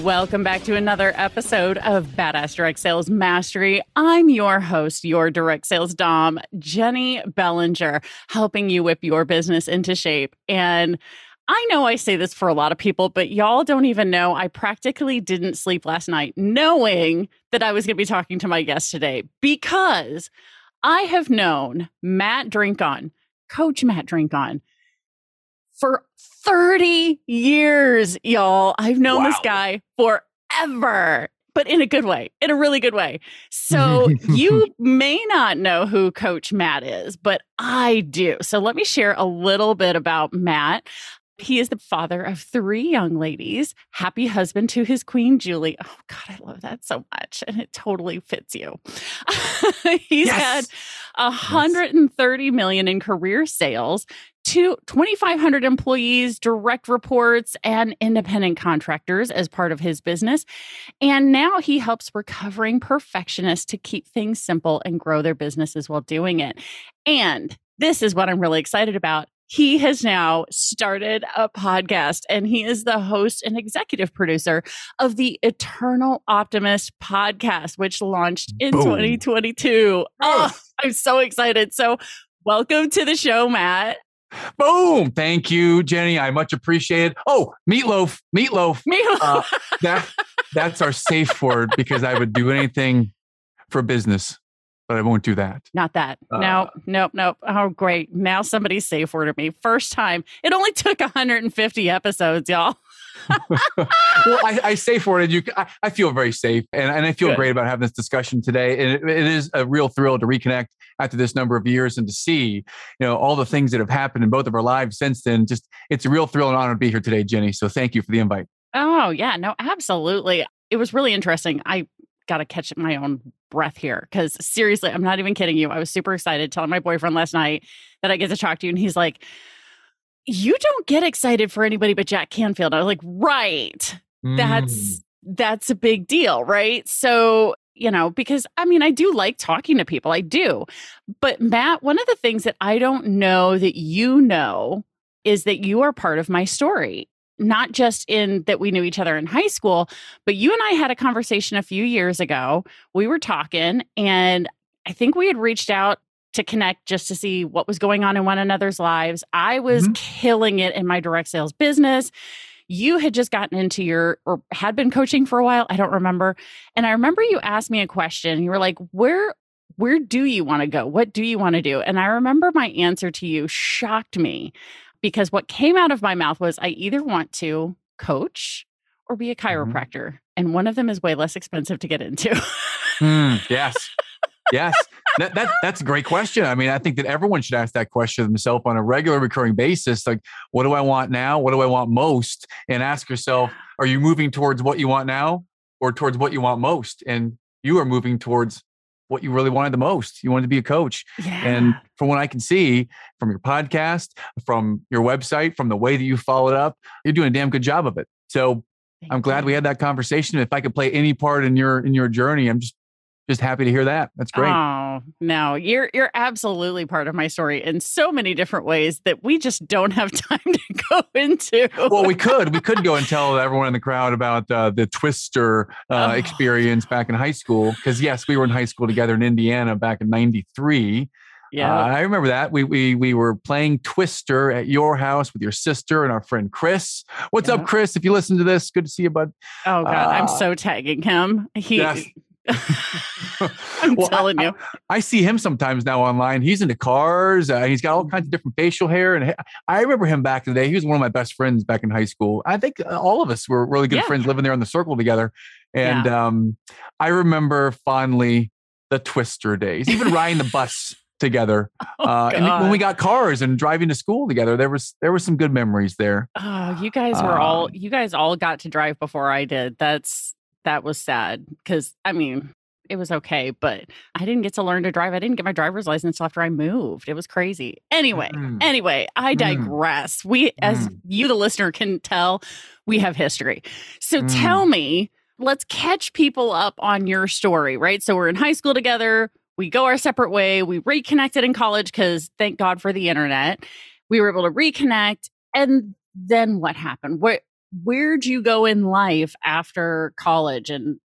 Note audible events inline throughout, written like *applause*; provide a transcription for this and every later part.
Welcome back to another episode of Badass Direct Sales Mastery. I'm your host, your direct sales dom, Jenny Bellinger, helping you whip your business into shape. And I know I say this for a lot of people, but y'all don't even know I practically didn't sleep last night knowing that I was going to be talking to my guest today because I have known Matt Drinkhahn, Coach Matt Drinkhahn, for 30 years, y'all. I've known wow. this guy forever, but in a good way, in a really good way. So you *laughs* may not know who Coach Matt is, but I do. So let me share a little bit about Matt. He is the father of three young ladies, happy husband to his queen, Julie. Oh, God, I love that so much. And it totally fits you. *laughs* He's yes. had 130 yes. million in career sales, to 2,500 employees, direct reports, and independent contractors as part of his business. And now he helps recovering perfectionists to keep things simple and grow their businesses while doing it. And this is what I'm really excited about he has now started a podcast and he is the host and executive producer of the Eternal Optimist podcast, which launched in Boom. 2022. Oh, I'm so excited. So, welcome to the show, Matt. Boom. Thank you, Jenny. I much appreciate it. Oh, meatloaf, meatloaf. Meatloaf. Uh, *laughs* that, that's our safe word because I would do anything for business but I won't do that. Not that. Uh, no, nope, nope. Oh, great. Now somebody's safe worded me. First time. It only took 150 episodes, y'all. *laughs* *laughs* well, I, I safe worded you. I, I, feel very safe, and, and I feel Good. great about having this discussion today. And it, it is a real thrill to reconnect after this number of years and to see, you know, all the things that have happened in both of our lives since then. Just it's a real thrill and honor to be here today, Jenny. So thank you for the invite. Oh yeah, no, absolutely. It was really interesting. I got to catch my own breath here because seriously, I'm not even kidding you. I was super excited telling my boyfriend last night that I get to talk to you, and he's like, "You don't get excited for anybody but Jack Canfield." I was like, "Right, mm. that's that's a big deal, right?" So you know, because I mean, I do like talking to people, I do, but Matt, one of the things that I don't know that you know is that you are part of my story not just in that we knew each other in high school, but you and I had a conversation a few years ago. We were talking, and I think we had reached out to connect just to see what was going on in one another's lives. I was mm-hmm. killing it in my direct sales business. You had just gotten into your or had been coaching for a while. I don't remember. And I remember you asked me a question. You were like, "Where where do you want to go? What do you want to do?" And I remember my answer to you shocked me because what came out of my mouth was I either want to coach or be a mm-hmm. chiropractor. Mm-hmm. And one of them is way less expensive to get into. mm, yes. Yes. That, that that's a great question. I mean, I think that everyone should ask that question themselves on a regular recurring basis. Like, what do I want now? What do I want most? And ask yourself, are you moving towards what you want now or towards what you want most? And you are moving towards what you really wanted the most. You wanted to be a coach. Yeah. And from what I can see from your podcast, from your website, from the way that you followed up, you're doing a damn good job of it. So Thank I'm glad you. we had that conversation. If I could play any part in your in your journey, I'm just just happy to hear that. That's great. Oh, no, you're you're absolutely part of my story in so many different ways that we just don't have *laughs* time to go into. Well, we could we could go and tell everyone in the crowd about uh, the Twister uh, oh. experience back in high school because yes, we were in high school together in Indiana back in '93. Yeah, uh, I remember that. We we we were playing Twister at your house with your sister and our friend Chris. What's yeah. up, Chris? If you listen to this, good to see you, bud. Oh God, I'm uh, so tagging him. He yes. *laughs* I'm well, telling I, you. I, I, see him sometimes now online. He's into cars. Uh, he's got all kinds of different facial hair. And I remember him back in the day. He was one of my best friends back in high school. I think uh, all of us were really good yeah. friends living there in the circle together. And yeah. um, I remember fondly the twister days, even riding the bus *laughs* together. Oh, uh, and when we got cars and driving to school together, there was there were some good memories there. Oh, you guys were all Um, you guys all got to drive before I did. That's that was sad because I mean it was okay, but I didn't get to learn to drive. I didn't get my driver's license after I moved. It was crazy. Anyway, Mm. anyway, I Mm. digress. We, as Mm. you, the listener, can tell, we have history. So Mm. tell me, let's catch people up on your story, right? So we're in high school together. We go our separate way. We reconnected in college because thank God for the internet. We were able to reconnect. And then what happened? Where where'd you go in life after college? And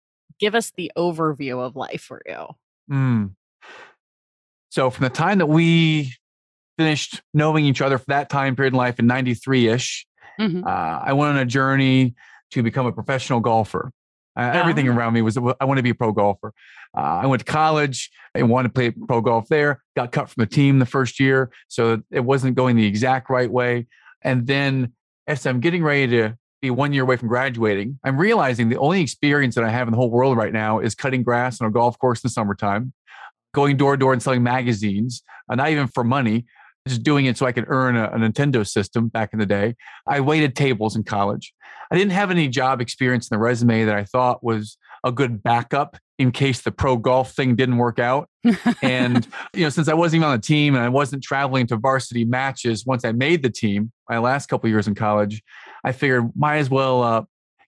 give us the overview of life for you. Mm. So from the time that we finished knowing each other for that time period in life in 93 ish, Mhm. uh, I went on a journey to become a professional golfer. Uh, everything Ah. around me was I want to be a pro golfer. Uh, I went to college and wanted to play pro golf there. Got cut from the team the first year, so it wasn't going the exact right way. And then as I'm getting ready to be one year away from graduating, I'm realizing the only experience that I have in the whole world right now is cutting grass on a golf course in the summertime, going door to door and selling magazines, uh, not even for money, just doing it so I could earn a, a Nintendo system back in the day. I waited tables in college. I didn't have any job experience in the resume that I thought was a good backup in case the pro golf thing didn't work out. and *laughs* you know, since I wasn't even on the team and I wasn't traveling to varsity matches once I made the team, my last couple years in college, I figured might as well uh,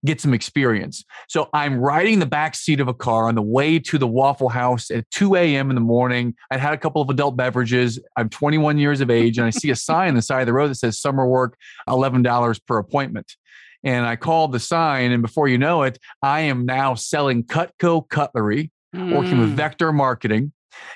get some experience. So I'm riding the back seat of a car on the way to the Waffle House at 2 a.m. in the morning. I'd had a couple of adult beverages. I'm 21 years of age, and I see a sign on the side of the road that says summer work, $11 per appointment. And I called the sign, and before you know it, I am now selling Cutco cutlery, working with Mm. Vector Marketing.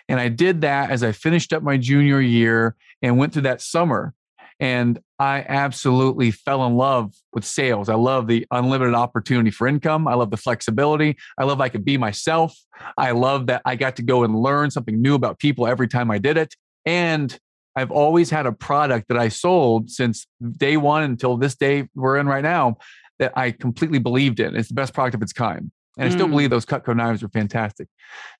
And I did that as I finished up my junior year and went through that summer. And I absolutely fell in love with sales. I love the unlimited opportunity for income. I love the flexibility. I love I could be myself. I love that I got to go and learn something new about people every time I did it. And I've always had a product that I sold since day one until this day we're in right now that I completely believed in. It's the best product of its kind. And I still Mm. believe those Cutco knives are fantastic.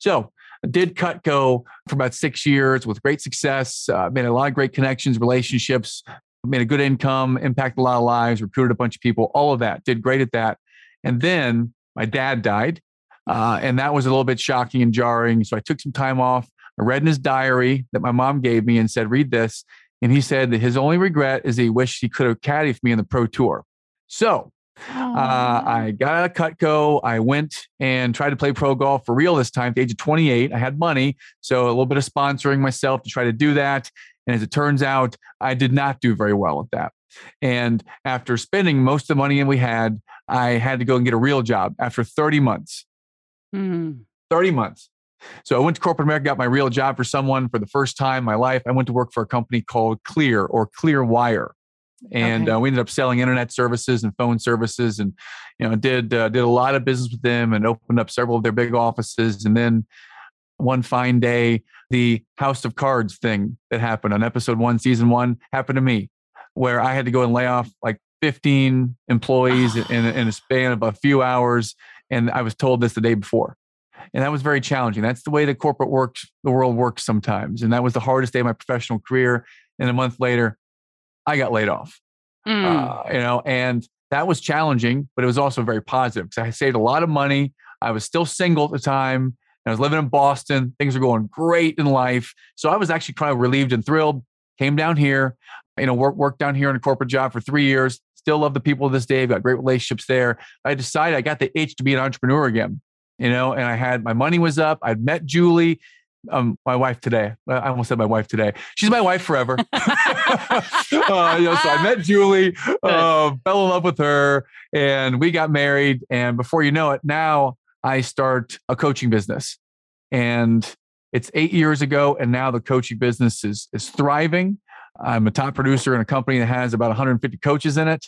So did Cutco for about six years with great success, uh, made a lot of great connections, relationships, made a good income, impacted a lot of lives, recruited a bunch of people, all of that, did great at that. And then my dad died. Uh, and that was a little bit shocking and jarring. So I took some time off. I read in his diary that my mom gave me and said, read this. And he said that his only regret is he wished he could have caddied for me in the pro tour. So uh, I got out of Cutco. I went and tried to play pro golf for real this time at the age of 28. I had money, so a little bit of sponsoring myself to try to do that. And as it turns out, I did not do very well at that. And after spending most of the money we had, I had to go and get a real job after 30 months. Mm. 30 months. So I went to corporate America, got my real job for someone for the first time in my life. I went to work for a company called Clear or Clearwire. And Okay. uh, we ended up selling internet services and phone services, and you know did uh, did a lot of business with them, and opened up several of their big offices. And then one fine day, the House of Cards thing that happened on episode one, season one, happened to me, where I had to go and lay off like 15 employees *sighs* in, in a span of a few hours, and I was told this the day before and that was very challenging. That's the way the corporate works, the world works sometimes, and that was the hardest day of my professional career. And a month later, I got laid off. Mm. Uh, you know, and that was challenging, but it was also very positive because I saved a lot of money. I was still single at the time. and I was living in Boston. Things were going great in life, so I was actually kind of relieved and thrilled. Came down here, you know, work worked down here in a corporate job for three years. Still love the people to this day. I've got great relationships there. I decided I got the itch to be an entrepreneur again you know, and I had my money was up. I'd met Julie, um, my wife today. I almost said my wife today. She's my wife forever. *laughs* *laughs* uh, you know, so I met *laughs* Julie, uh, fell in love with her, and we got married. And before you know it, now I start a coaching business, and it's eight years ago, and now the coaching business is is thriving. I'm a top producer in a company that has about 150 coaches in it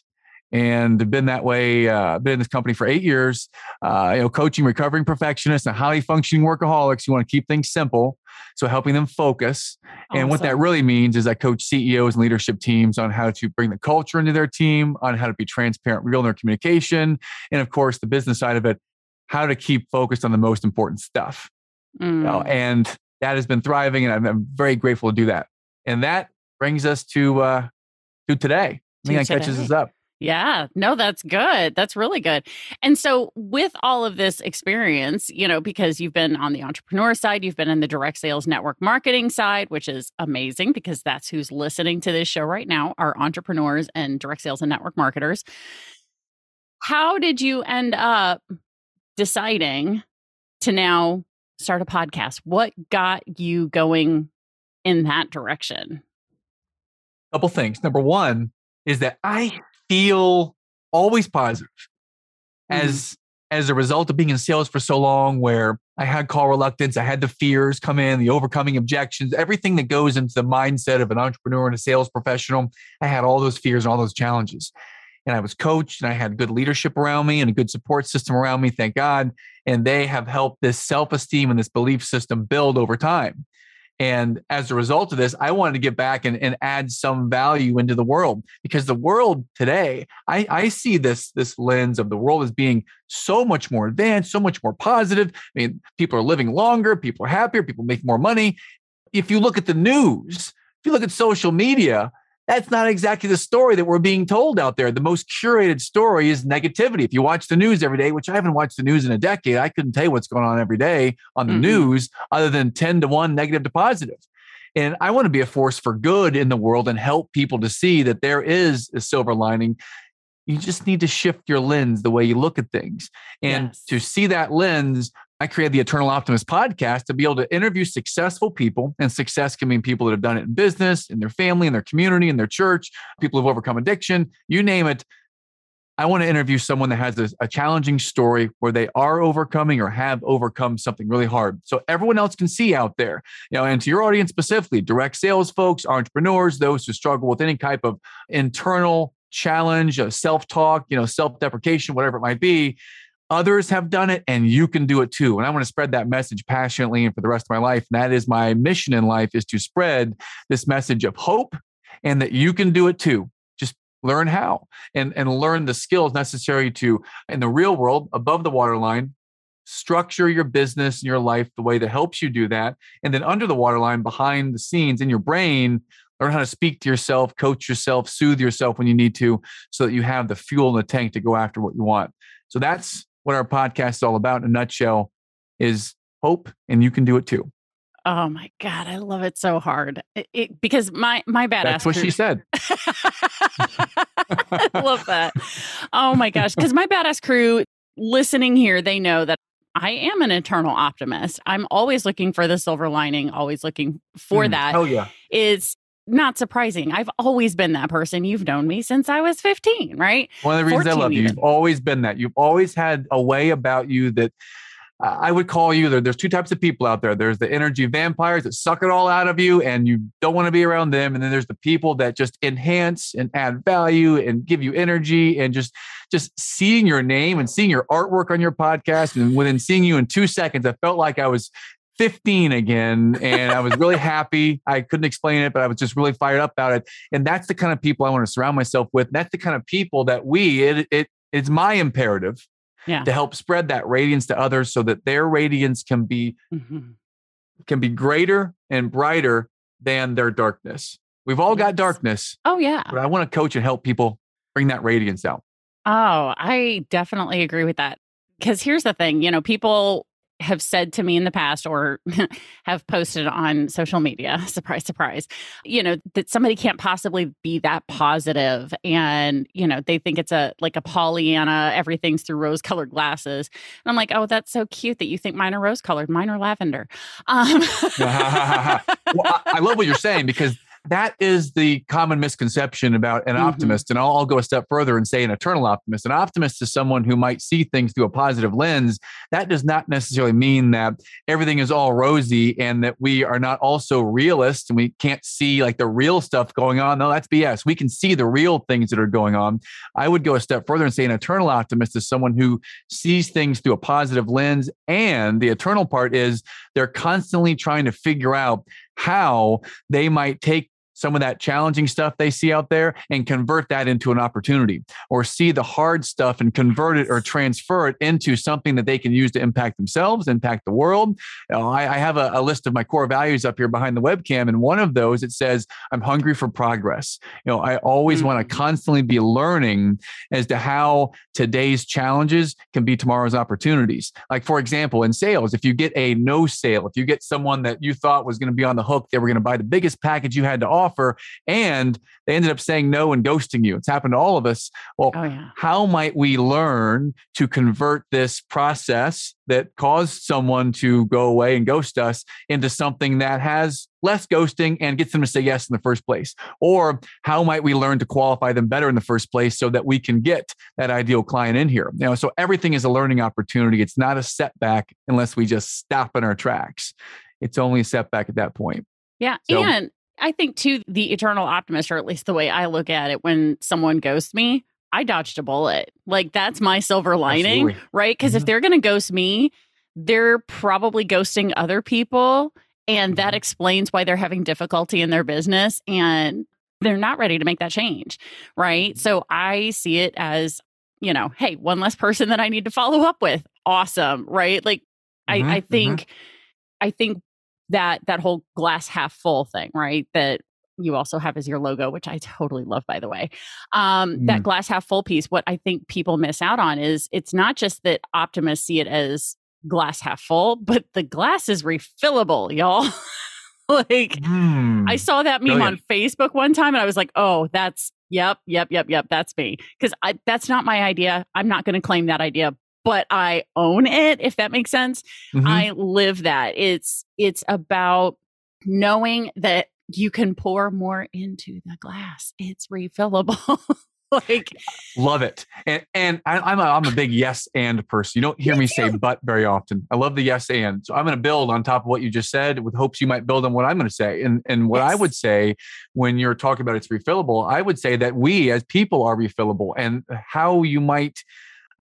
and been that way. Uh, been in this company for eight years. Uh, you know, coaching recovering perfectionists and highly functioning workaholics. You want to keep things simple, so helping them focus. And what that really means is I coach CEOs and leadership teams on how to bring the culture into their team, on how to be transparent, real in their communication, and of course the business side of it, how to keep focused on the most important stuff. Mm. You know, and that has been thriving, and I'm, I'm very grateful to do that. And that brings us to uh, to today. I think that catches us up. Yeah, no, that's good. That's really good. And so, with all of this experience, you know, because you've been on the entrepreneur side, you've been in the direct sales network marketing side, which is amazing because that's who's listening to this show right now are entrepreneurs and direct sales and network marketers. How did you end up deciding to now start a podcast? What got you going in that direction? couple things. Number one is that I feel always positive Mhm. as as a result of being in sales for so long where I had call reluctance, I had the fears come in, the overcoming objections, everything that goes into the mindset of an entrepreneur and a sales professional. I had all those fears and all those challenges. And I was coached and I had good leadership around me and a good support system around me, thank God. And they have helped this self esteem and this belief system build over time. And as a result of this, I wanted to get back and, and add some value into the world because the world today, I, I see this, this lens of the world as being so much more advanced, so much more positive. I mean, people are living longer, people are happier, people make more money. If you look at the news, if you look at social media, that's not exactly the story that we're being told out there. The most curated story is negativity. If you watch the news every day, which I haven't watched the news in a decade, I couldn't tell you what's going on every day on the Mhm. news other than 10 to 1 negative to positive. And I want to be a force for good in the world and help people to see that there is a silver lining. You just need to shift your lens the way you look at things. And Yes. to see that lens, I created the Eternal Optimist podcast to be able to interview successful people. And success can mean people that have done it in business, in their family, in their community, in their church, people who've overcome addiction, you name it. I want to interview someone that has a, a challenging story where they are overcoming or have overcome something really hard. So everyone else can see out there, you know, and to your audience specifically, direct sales folks, entrepreneurs, those who struggle with any type of internal challenge, uh, self-talk, you know, self-deprecation, whatever it might be. Others have done it and you can do it too. And I want to spread that message passionately and for the rest of my life. And that is my mission in life is to spread this message of hope and that you can do it too. Just learn how and, and learn the skills necessary to, in the real world, above the waterline, structure your business and your life the way that helps you do that. And then under the waterline, behind the scenes in your brain, learn how to speak to yourself, coach yourself, soothe yourself when you need to, so that you have the fuel in the tank to go after what you want. So that's what our podcast is all about in a nutshell is hope and you can do it too. Oh my god, I love it so hard. It, it- because my my badass. That's what she said. *laughs* I love that. Oh my gosh, because my badass crew listening here, they know that I am an eternal optimist. I'm always looking for the silver lining, always looking for Mm. that. Oh yeah. It's not surprising. I've always been that person. You've known me since I was 15, right? One of the reasons I 14 love you, you've always been that. You've always had a way about you that uh, I would call you. There, there's two types of people out there. There's the energy vampires that suck it all out of you, and you don't want to be around them. And then there's the people that just enhance and add value and give you energy. And just just seeing your name and seeing your artwork on your podcast, and within seeing you in two seconds, I felt like I was 15 again and I was really happy. I couldn't explain it, but I was just really fired up about it. And that's the kind of people I want to surround myself with. That's the kind of people that we, it, it it's my imperative Yeah. to help spread that radiance to others so that their radiance can be Mhm. can be greater and brighter than their darkness. We've all got darkness, Oh yeah. but I want to coach and help people bring that radiance out. Oh, I definitely agree with that. Because here's the thing, you know, people have said to me in the past or *laughs* have posted on social media, *laughs* surprise, surprise, you know, that somebody can't possibly be that positive And, you know, they think it's a like a Pollyanna, everything's through rose colored glasses. And I'm like, oh, that's so cute that you think mine are rose colored. Mine are lavender. Um, *laughs* well, I, I love what you're saying because that is the common misconception about an Mhm. optimist. And I'll, I'll go a step further and say an eternal optimist. An optimist is someone who might see things through a positive lens. That does not necessarily mean that everything is all rosy and that we are not also realists and we can't see like the real stuff going on. No, that's BS. We can see the real things that are going on. I would go a step further and say an eternal optimist is someone who sees things through a positive lens. And the eternal part is they're constantly trying to figure out how they might take some of that challenging stuff they see out there and convert that into an opportunity or see the hard stuff and convert it or transfer it into something that they can use to impact themselves, impact the world. You know, I, I, have a, a, list of my core values up here behind the webcam. And one of those, it says, I'm hungry for progress. You know, I always mm-hmm. want to constantly be learning as to how today's challenges can be tomorrow's opportunities. Like, for example, in sales, if you get a no sale, if you get someone that you thought was going to be on the hook, they were going to buy the biggest package you had to offer, and they ended up saying no and ghosting you. It's happened to all of us. Well, oh, yeah. how might we learn to convert this process that caused someone to go away and ghost us into something that has less ghosting and gets them to say yes in the first place? Or how might we learn to qualify them better in the first place so that we can get that ideal client in here? You know, so everything is a learning opportunity. It's not a setback unless we just stop in our tracks. It's only a setback at that point. Yeah. So, and I think too, the eternal optimist, or at least the way I look at it, when someone ghosts me, I dodged a bullet. Like that's my silver lining, Absolutely. right? Because mm-hmm. if they're going to ghost me, they're probably ghosting other people. And that mm-hmm. explains why they're having difficulty in their business and they're not ready to make that change, right? So I see it as, you know, hey, one less person that I need to follow up with. Awesome, right? Like mm-hmm. I, I think, mm-hmm. I think that that whole glass half full thing, right? That you also have as your logo, which I totally love, by the way. Um, mm. That glass half full piece, what I think people miss out on is it's not just that optimists see it as glass half full, but the glass is refillable, y'all. *laughs* like mm. I saw that meme Brilliant. on Facebook one time and I was like, oh, that's yep, yep, yep, yep, that's me. Because that's not my idea. I'm not going to claim that idea, but I own it, if that makes sense. Mm-hmm. I live that. It's it's about knowing that you can pour more into the glass. It's refillable. *laughs* like love it and and I, am a, I'm a big yes and person you don't hear me, say but very often i love the yes and so i'm going to build on top of what you just said with hopes you might build on what i'm going to say and and what yes. i would say when you're talking about it's refillable i would say that we as people are refillable and how you might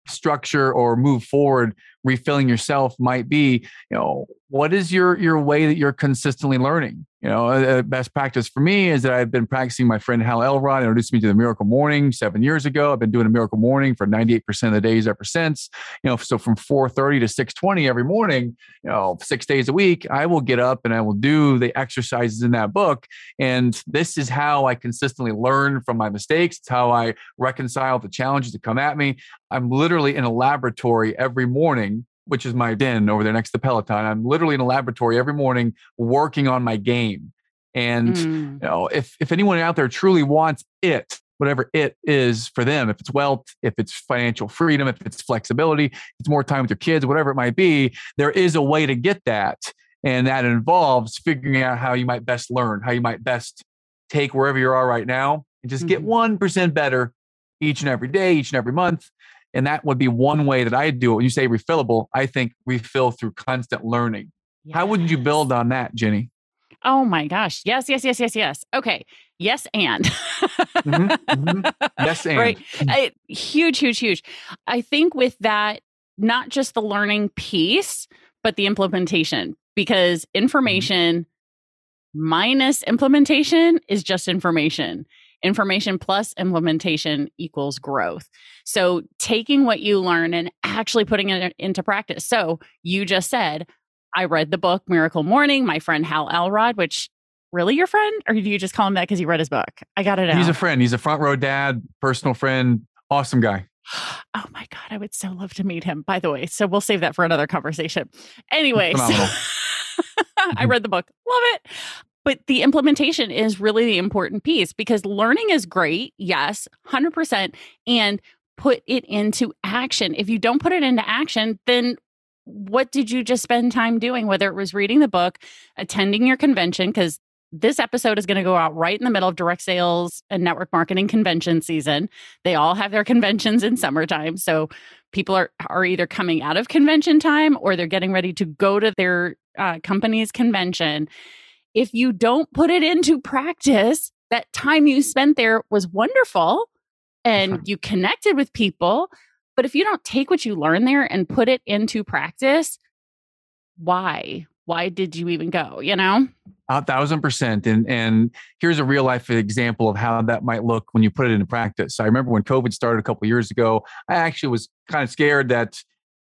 structure or move forward refilling yourself might be you know what is your your way that you're consistently learning? You know best practice for me is that i've been practicing my friend hal elrod introduced me to the miracle morning seven years ago. I've been doing a miracle morning for 98% of the days ever since. You know so from 4.30 to 6.20 every morning you know six days a week i will get up and i will do the exercises in that book. And this is how i consistently learn from my mistakes. It's how i reconcile the challenges that come at me. I'm literally in a laboratory every morning which is my den over there next to Peloton. I'm literally in a laboratory every morning working on my game. And mm. you know, if if anyone out there truly wants it, whatever it is for them, if it's wealth, if it's financial freedom, if it's flexibility, it's more time with your kids, whatever it might be, there is a way to get that. And that involves figuring out how you might best learn, how you might best take wherever you are right now and just mm-hmm. get 1% better each and every day, each and every month. And that would be one way that I do it. When you say refillable, I think refill through constant learning. Yes. How would you build on that, Jenny? Oh my gosh. Yes, yes, yes, yes, yes. Okay. Yes, and. mm-hmm, mm-hmm. Yes, *laughs* and. Right. I, huge, huge, huge. I think with that, not just the learning piece, but the implementation, because mm-hmm. information minus implementation is just information. Information plus implementation equals growth. So, taking what you learn and actually putting it into practice. So, you just said, I read the book Miracle Morning, my friend Hal Elrod, which really your friend? Or do you just call him that because you read his book? I got it out. He's a friend. He's a front row dad, personal friend, awesome guy. Oh my God, I would so love to meet him, by the way. So we'll save that for another conversation. Anyway, so *laughs* I mm-hmm. read the book. Love it. But the implementation is really the important piece because learning is great, yes, 100%, and put it into action. If you don't put it into action, then what did you just spend time doing? Whether it was reading the book, attending your convention, because this episode is going to go out right in the middle of direct sales and network marketing convention season. They all have their *laughs* conventions in summertime. So people are, are either coming out of convention time or they're getting ready to go to their uh, company's convention if you don't put it into practice, that time you spent there was wonderful and uh-huh. you connected with people. But if you don't take what you learn there and put it into practice, why? why did you even go? You know? A thousand percent. And and here's a real life example of how that might look when you put it into practice. I remember when COVID started a couple years ago, I actually was kind of scared that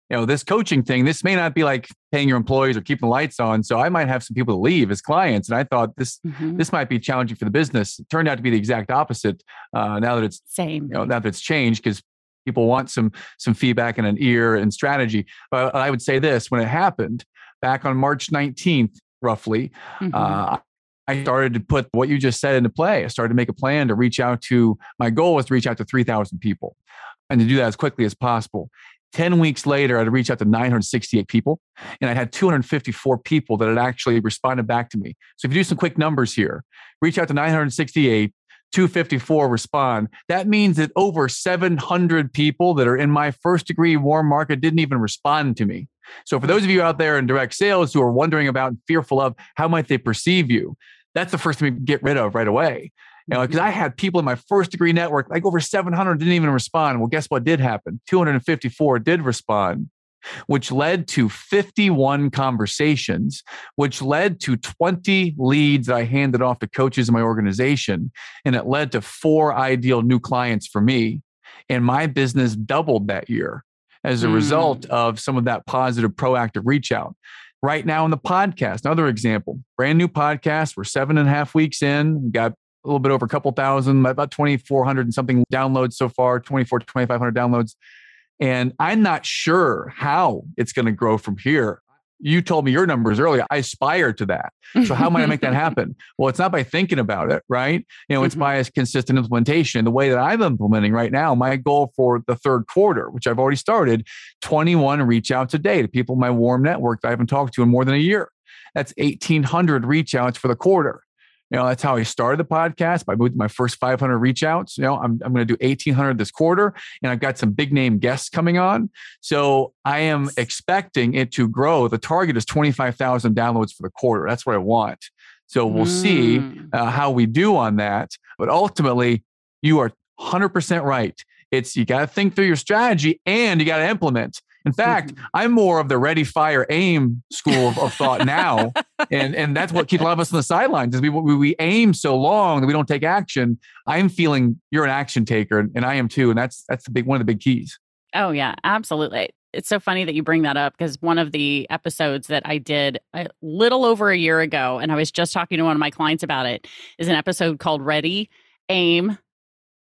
you know this coaching thing this may not be like paying your employees or keeping the lights on so i might have some people to leave as clients and i thought this mm-hmm. this might be challenging for the business it turned out to be the exact opposite uh, now that it's same you know now that it's changed because people want some some feedback and an ear and strategy but i would say this when it happened back on march 19th roughly. Mm-hmm. Uh, I started to put what you just said into play. I started to make a plan to reach out to, my goal was to reach out to 3,000 people and to do that as quickly as possible. 10 weeks later, I'd reached out to 968 people and I had 254 people that had actually responded back to me. So if you do some quick numbers here, reach out to 968, 254 respond. That means that over 700 people that are in my first degree warm market didn't even respond to me. So for those of you out there in direct sales who are wondering about and fearful of how might they perceive you, that's the first thing we get rid of right away. You know, because I had people in my first degree network, like over 700 didn't even respond. Well, guess what did happen? 254 did respond, which led to 51 conversations, which led to 20 leads that I handed off to coaches in my organization. And it led to four ideal new clients for me. And my business doubled that year as a mm. result of some of that positive, proactive reach out. Right now in the podcast, another example, brand new podcast. We're seven and a half weeks in, got a little bit over a couple thousand, about 2,400 and something downloads so far, 24, 2,500 downloads. And I'm not sure how it's going to grow from here you told me your numbers earlier. I aspire to that. So how might I make that *laughs* happen? Well, it's not by thinking about it, right? You know, it's mm-hmm. by a consistent implementation. The way that I'm implementing right now, my goal for the third quarter, which I've already started, 21 reach outs a day to people in my warm network that I haven't talked to in more than a year. That's 1,800 reach outs for the quarter. You know, that's how I started the podcast by moving my first 500 reach outs. You know, I'm, I'm going to do 1800 this quarter and I've got some big name guests coming on. So I am expecting it to grow. The target is 25,000 downloads for the quarter. That's what I want. So we'll mm. see uh, how we do on that. But ultimately, you are 100% right. It's you got to think through your strategy and you got to implement. In fact. *laughs* I'm more of the ready, fire, aim school of, of thought now, *laughs* and and that's what keeps a lot of us on the sidelines. Is we, we, we aim so long that we don't take action. I'm feeling you're an action taker, and I am too, and that's that's the big one of the big keys. Oh yeah, absolutely. It's so funny that you bring that up because one of the episodes that I did a little over a year ago, and I was just talking to one of my clients about it, is an episode called "Ready, Aim,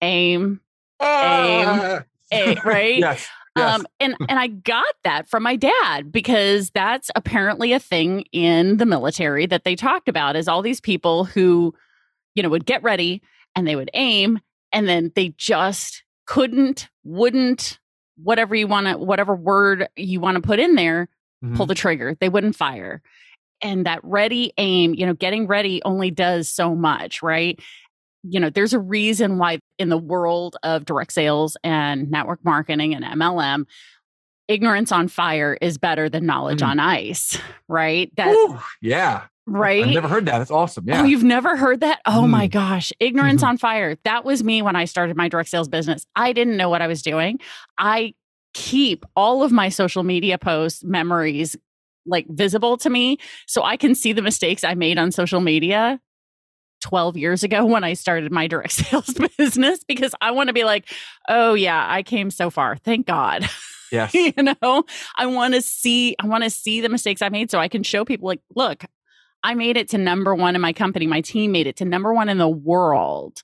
Aim, Aim." Ah! Aim, right? yes. Yes. Um, and and I got that from my dad because that's apparently a thing in the military that they talked about is all these people who, you know, would get ready and they would aim and then they just couldn't, wouldn't, whatever you want to, whatever word you want to put in there, mm-hmm. pull the trigger. They wouldn't fire. And that ready aim, you know, getting ready only does so much, right? you know, there's a reason why in the world of direct sales and network marketing and MLM, ignorance on fire is better than knowledge mm. on ice, right? That Ooh, yeah. Right. I've never heard that. That's awesome. Yeah. Oh, you've never heard that? Oh mm. my gosh. Ignorance mm-hmm. on fire. That was me when I started my direct sales business. I didn't know what I was doing. I keep all of my social media posts, memories like visible to me so I can see the mistakes I made on social media 12 years ago when I started my direct *laughs* sales business because I want to be like, oh, yeah, I came so far. Thank God. Yes. *laughs* you know, I want to see, I want to see the mistakes I made so I can show people, like, look, I made it to number one in my company. My team made it to number one in the world,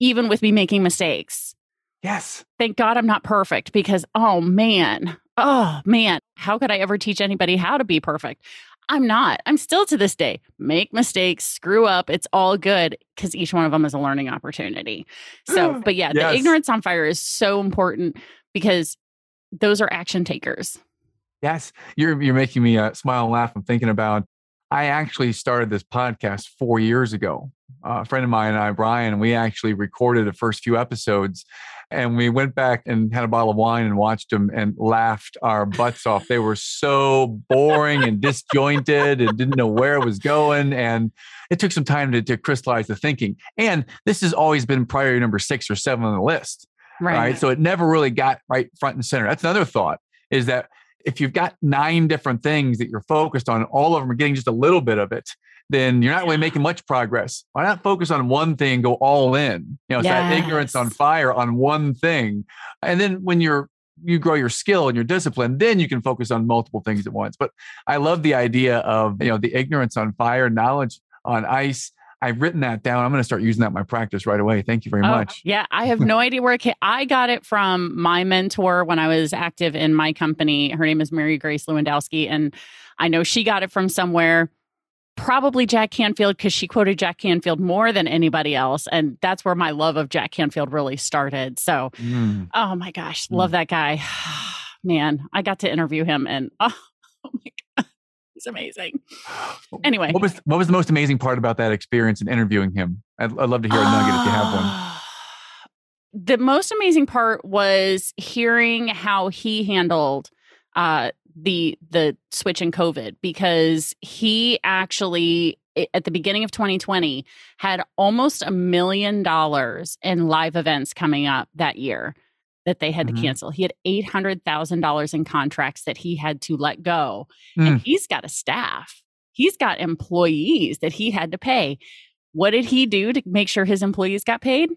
even with me making mistakes. Yes. Thank God I'm not perfect because, oh man, oh man, how could I ever teach anybody how to be perfect? I'm not. I'm still to this day make mistakes, screw up. It's all good because each one of them is a learning opportunity. So, but yeah, yes. the ignorance on fire is so important because those are action takers. Yes, you're you're making me uh, smile and laugh. I'm thinking about. I actually started this podcast four years ago. Uh, a friend of mine and I, Brian, we actually recorded the first few episodes and we went back and had a bottle of wine and watched them and laughed our butts off. They were so boring and disjointed and didn't know where it was going. And it took some time to, to crystallize the thinking. And this has always been priority number six or seven on the list. Right. right. So it never really got right front and center. That's another thought is that if you've got nine different things that you're focused on, all of them are getting just a little bit of it, then you're not really making much progress. Why not focus on one thing, go all in? You know, it's that ignorance on fire on one thing. And then when you're you grow your skill and your discipline, then you can focus on multiple things at once. But I love the idea of, you know, the ignorance on fire, knowledge on ice. I've written that down. I'm going to start using that in my practice right away. Thank you very Oh, much. Yeah, I have *laughs* no idea where it came. I got it from my mentor when I was active in my company. Her name is Mary Grace Lewandowski, and I know she got it from somewhere. Probably Jack Canfield because she quoted Jack Canfield more than anybody else, and that's where my love of Jack Canfield really started. So, Mm. oh my gosh, love that guy, *sighs* man! I got to interview him, and oh, *laughs* oh my god, he's amazing. Anyway. what was what was the most amazing part about that experience in interviewing him? I'd, I'd love to hear a nugget if you have one. *sighs* The most amazing part was hearing how he handled uh, the the switch in COVID because he actually at the beginning of 2020 had almost a million dollars in live events coming up that year that they had Mhm. to cancel. He had $800,000 in contracts that he had to let go. Mm. And he's got a staff. He's got employees that he had to pay. What did he do to make sure his employees got paid?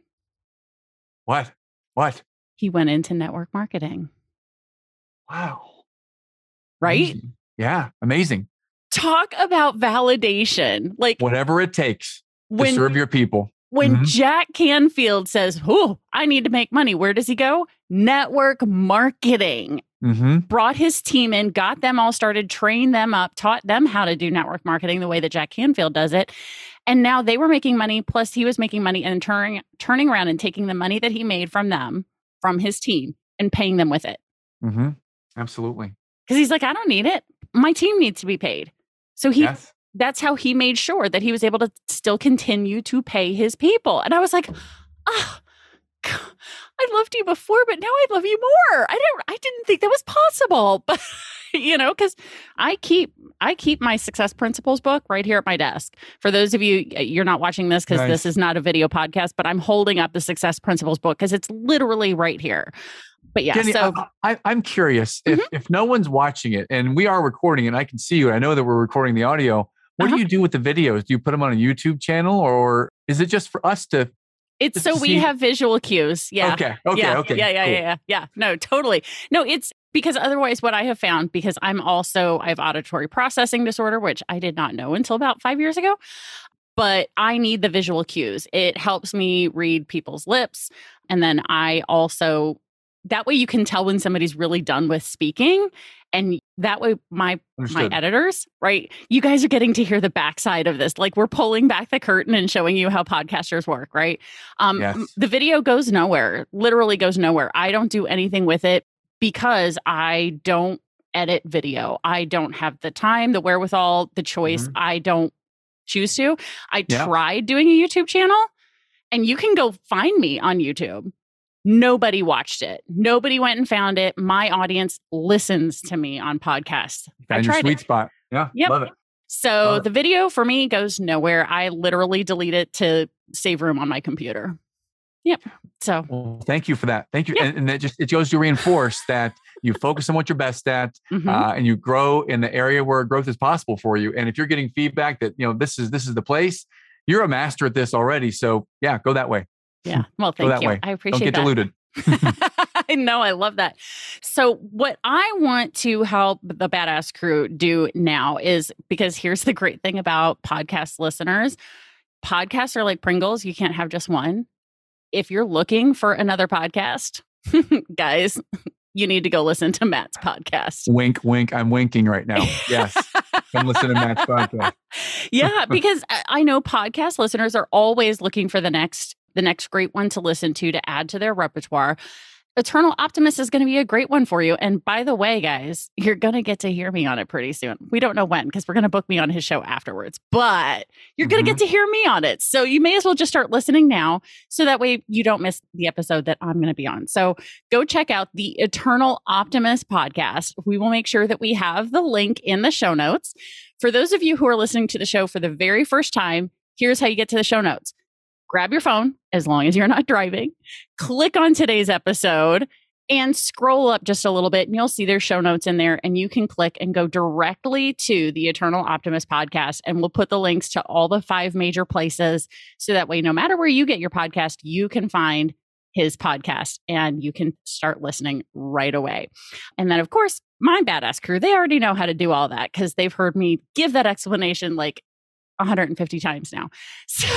What? What? He went into network marketing, Wow. Right? Amazing. Yeah, amazing. Talk about validation. Like Whatever it takes to when serve your people. when Mhm. Jack Canfield says, "Oh, I need to make money." Where does he go? Network marketing. hmm Brought his team in, got them all started, trained them up, taught them how to do network marketing the way that Jack Canfield does it. And now they were making money, plus he was making money and turning turning around and taking the money that he made from them, from his team, and paying them with it. hmm Absolutely. Because he's like, I don't need it. My team needs to be paid. So he yes. that's how he made sure that he was able to still continue to pay his people. And I was like, ah, I loved you before, but now I love you more. I don't I didn't think that was possible. *laughs* But you know, because I keep I keep my success principles book right here at my desk. For those of you you're not watching this because Nice. this is not a video podcast, but I'm holding up the success principles book because it's literally right here. But yeah, Jenny, so I, am curious if, Mm-hmm. if no one's watching it and we are recording and I can see you, I know that we're recording the audio. What Uh-huh. do you do with the videos? Do you put them on a YouTube channel or is it just for us to? it's so to we see- have visual cues. Yeah. Okay. Okay. yeah, okay. Yeah, yeah, cool. yeah, yeah, yeah. No, totally. No, it's because otherwise, what I have found, because I'm also, I have auditory processing disorder, which I did not know until about five years ago. But I need the visual cues. It helps me read people's lips. And then I also, that way you can tell when somebody's really done with speaking. And that way, my my editors, right? You guys are getting to hear the backside of this. Like we're pulling back the curtain and showing you how podcasters work, right? Um, Yes. The video goes nowhere, literally goes nowhere. I don't do anything with it because I don't edit video. I don't have the time, the wherewithal, the choice. I don't choose to. I Yeah. tried doing a YouTube channel, and you can go find me on YouTube. Nobody watched it. Nobody went and found it. My audience listens to me on podcasts. I Found your tried sweet it. spot. Yeah. Yep. Love it. So Love it. the video for me goes nowhere. I literally delete it to save room on my computer. Yep. So Well, thank you for that. Thank you. Yeah. And, and that just, it goes to reinforce that you focus on what you're best at mhm. uh, and you grow in the area where growth is possible for you. And if you're getting feedback that, you know, this is, this is the place, you're a master at this already. So yeah, go that way. Yeah. Hmm. Well, Go thank that you. way. I Don't appreciate get that. diluted. *laughs* *laughs* Hmm. I know. I love that. So, what I want to help the Badass Crew do now is because here's the great thing about podcast listeners podcasts are like Pringles. You can't have just one. If you're looking for another podcast, *laughs* guys, you need to go listen to Matt's podcast. Wink, wink. I'm winking right now. Yes. Come listen to Matt's podcast. yeah, because I I know podcast listeners are always looking for the next the next great one to listen to to add to their repertoire. Eternal Optimist is going to be a great one for you. And by the way, guys, you're going to get to hear me on it pretty soon. We don't know when because we're going to book me on his show afterwards, but you're going to get mm-hmm. to hear me on it. So you may as well just start listening now so that way you don't miss the episode that I'm going to be on. So go check out the Eternal Optimist podcast. We will make sure that we have the link in the show notes. For those of you who are listening to the show for the very first time, here's how you get to the show notes. Grab your phone, as long as you're not driving, click on today's episode, And scroll up just a little bit and you'll see their show notes in there. And you can click and go directly to the Eternal Optimist podcast. And we'll put the links to all the five major places. So that way, no matter where you get your podcast, you can find his podcast and you can start listening right away. And then, of course, my badass crew, they already know how to do all that because they've heard me give that explanation like 150 times now. *laughs* So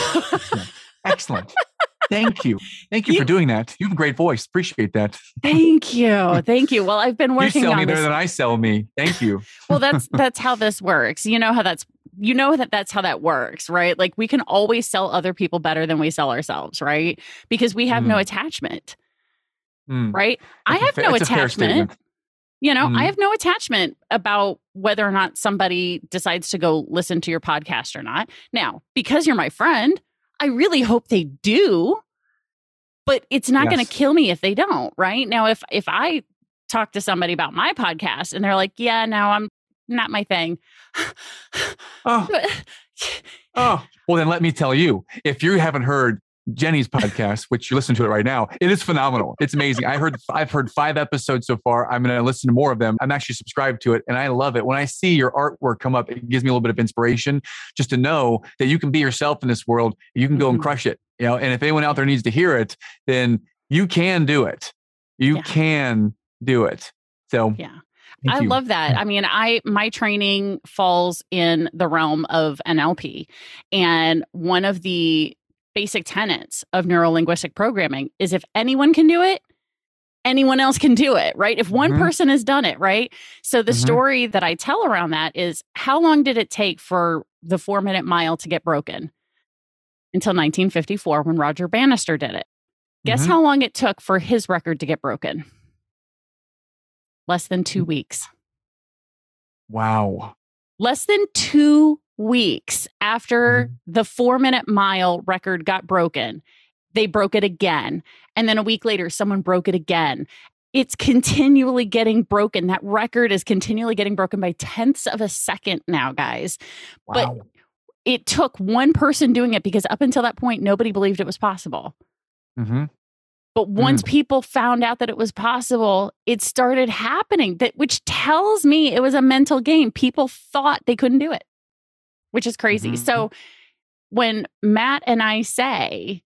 Excellent. Thank you. Thank you, You- for doing that. You have a great voice. Appreciate that. thank you. *laughs* Thank you. Well, I've been working. You sell on me better than I sell me. Thank you. *laughs* well, that's that's how this works. You know how that's you know that that's how that works, right? Like we can always sell other people better than we sell ourselves, right? Because we have no Mm. attachment, Mm. right? I That's a have fa- no that's a fair attachment. You know, Mm. I have no attachment about whether or not somebody decides to go listen to your podcast or not. Now, because you're my friend, I really hope they do, but it's not going to kill me if they don't, right? Now, if if I talk to somebody about my podcast and they're like, "Yeah, no, I'm not my thing." Oh, oh. *laughs* Well, then let me tell you if you haven't heard Jenny's podcast, which you listen to it right now, it is phenomenal. It's amazing. I heard I've heard five episodes so far. I'm going to listen to more of them. I'm actually subscribed to it, and I love it. When I see your artwork come up, it gives me a little bit of inspiration just to know that you can be yourself in this world. You can go and Mhm. crush it. You know, and if anyone out there needs to hear it, then you can do it. You Yeah. can do it. So Yeah. thank I you. love that. I mean, I my training falls in the realm of NLP. And one of the basic tenets of neurolinguistic programming is if anyone can do it, anyone else can do it, right? If one Mhm. person has done it, right? So the Mhm. story that I tell around that is how long did it take for the 4-minute mile to get broken? Until 1954 when Roger Bannister did it. Guess Mhm. how long it took for his record to get broken? Less than Mm. 2 weeks. Wow. less than two weeks after Mm-hmm. the four minute mile record got broken, they broke it again. And then a week later, someone broke it again. It's continually getting broken. That record is continually getting broken by tenths of a second now, guys. But- It took one person doing it because up until that point, nobody believed it was possible. hmm But once Mm. people found out that it was possible, it started happening. That which tells me it was a mental game. People thought they couldn't do it, which is crazy. Mhm. So when Matt and I say,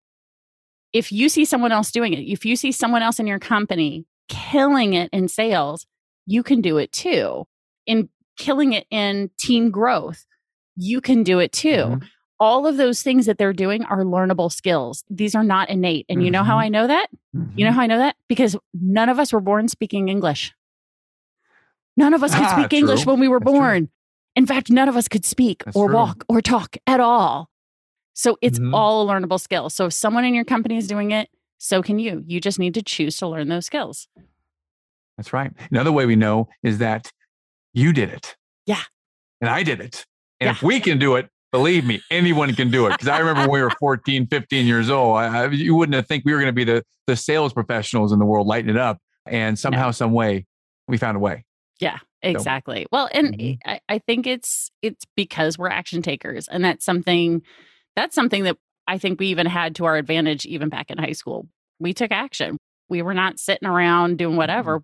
if you see someone else doing it, if you see someone else in your company killing it in sales, you can do it too. In killing it in team growth, you can do it too Mhm. all of those things that they're doing are learnable skills. These are not innate. And you know how Mhm. I know that? You know Mhm. how I know that? Because none of us were born speaking English. None of us could Ah, speak English when we were That's true. In fact, none of us could speak That's or true. walk or talk at all. So it's Mhm. all a learnable skill. So if someone in your company is doing it, so can you. You just need to choose to learn those skills. That's right. Another way we know is that you did it. Yeah. And I did it. And Yeah. if we can do it, believe me, anyone can do it. Because I remember when we were *laughs* 14, 15 years old, I, I- you wouldn't have think we were going to be the, the sales professionals in the world lighting it up. And somehow, some way, we found a way. Yeah, exactly. Well, and Mhm. I, I think it's it's because we're action takers, and that's something that's something that I think we even had to our advantage even back in high school. We took action. We were not sitting around doing whatever.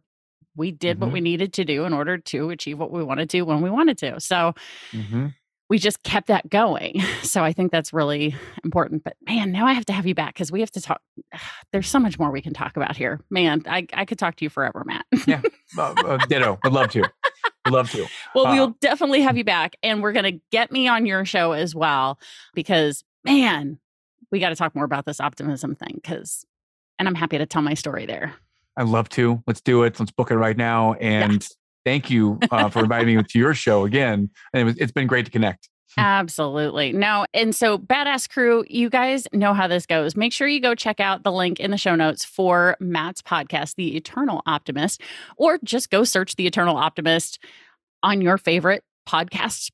We did what Mhm. we needed to do in order to achieve what we wanted to when we wanted to. So Mhm. we just kept that going. *laughs* So I think that's really important. But man, now I have to have you back because we have to talk. *sighs* There's so much more we can talk about here. Man, I, I could talk to you forever, Matt. Uh, uh, ditto. Would love to. Love to. Well, Uh, we'll definitely have you back. And we're going to get me on your show as well because, man, we got to talk more about this optimism thing because, and I'm happy to tell my story there. I'd love to. Let's do it. Let's book it right now. And thank you uh, for inviting me to your show again. And it was, it's been great to connect. *laughs* Absolutely. No. And so, Badass Crew, you guys know how this goes. Make sure you go check out the link in the show notes for Matt's podcast, The Eternal Optimist, or just go search The Eternal Optimist on your favorite podcast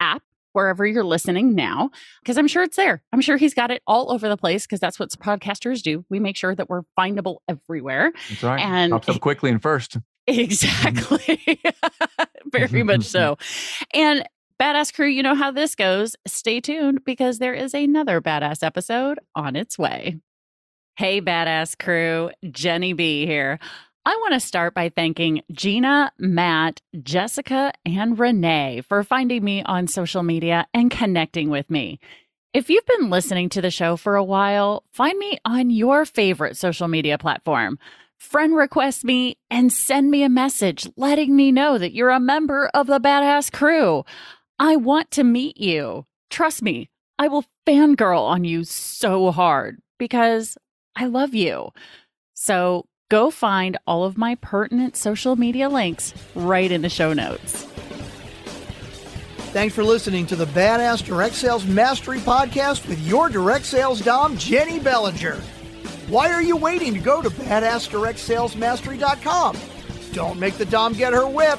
app, wherever you're listening now, because I'm sure it's there. I'm sure he's got it all over the place because that's what podcasters do. We make sure that we're findable everywhere. That's right. And- Pops up quickly and first. *laughs* Exactly. *laughs* Very much so. And Badass Crew, you know how this goes. Stay tuned because there is another badass episode on its way. Hey, Badass Crew, Jenny B here. I want to start by thanking Gina, Matt, Jessica, and Renee for finding me on social media and connecting with me. If you've been listening to the show for a while, find me on your favorite social media platform. Friend request me and send me a message letting me know that you're a member of the Badass Crew. I want to meet you. Trust me, I will fangirl on you so hard because I love you. So go find all of my pertinent social media links right in the show notes. Thanks for listening to the Badass Direct Sales Mastery Podcast with your direct sales dom, Jenny Bellinger. Why are you waiting to go to badassdirectsalesmastery.com? Don't make the dom get her whip.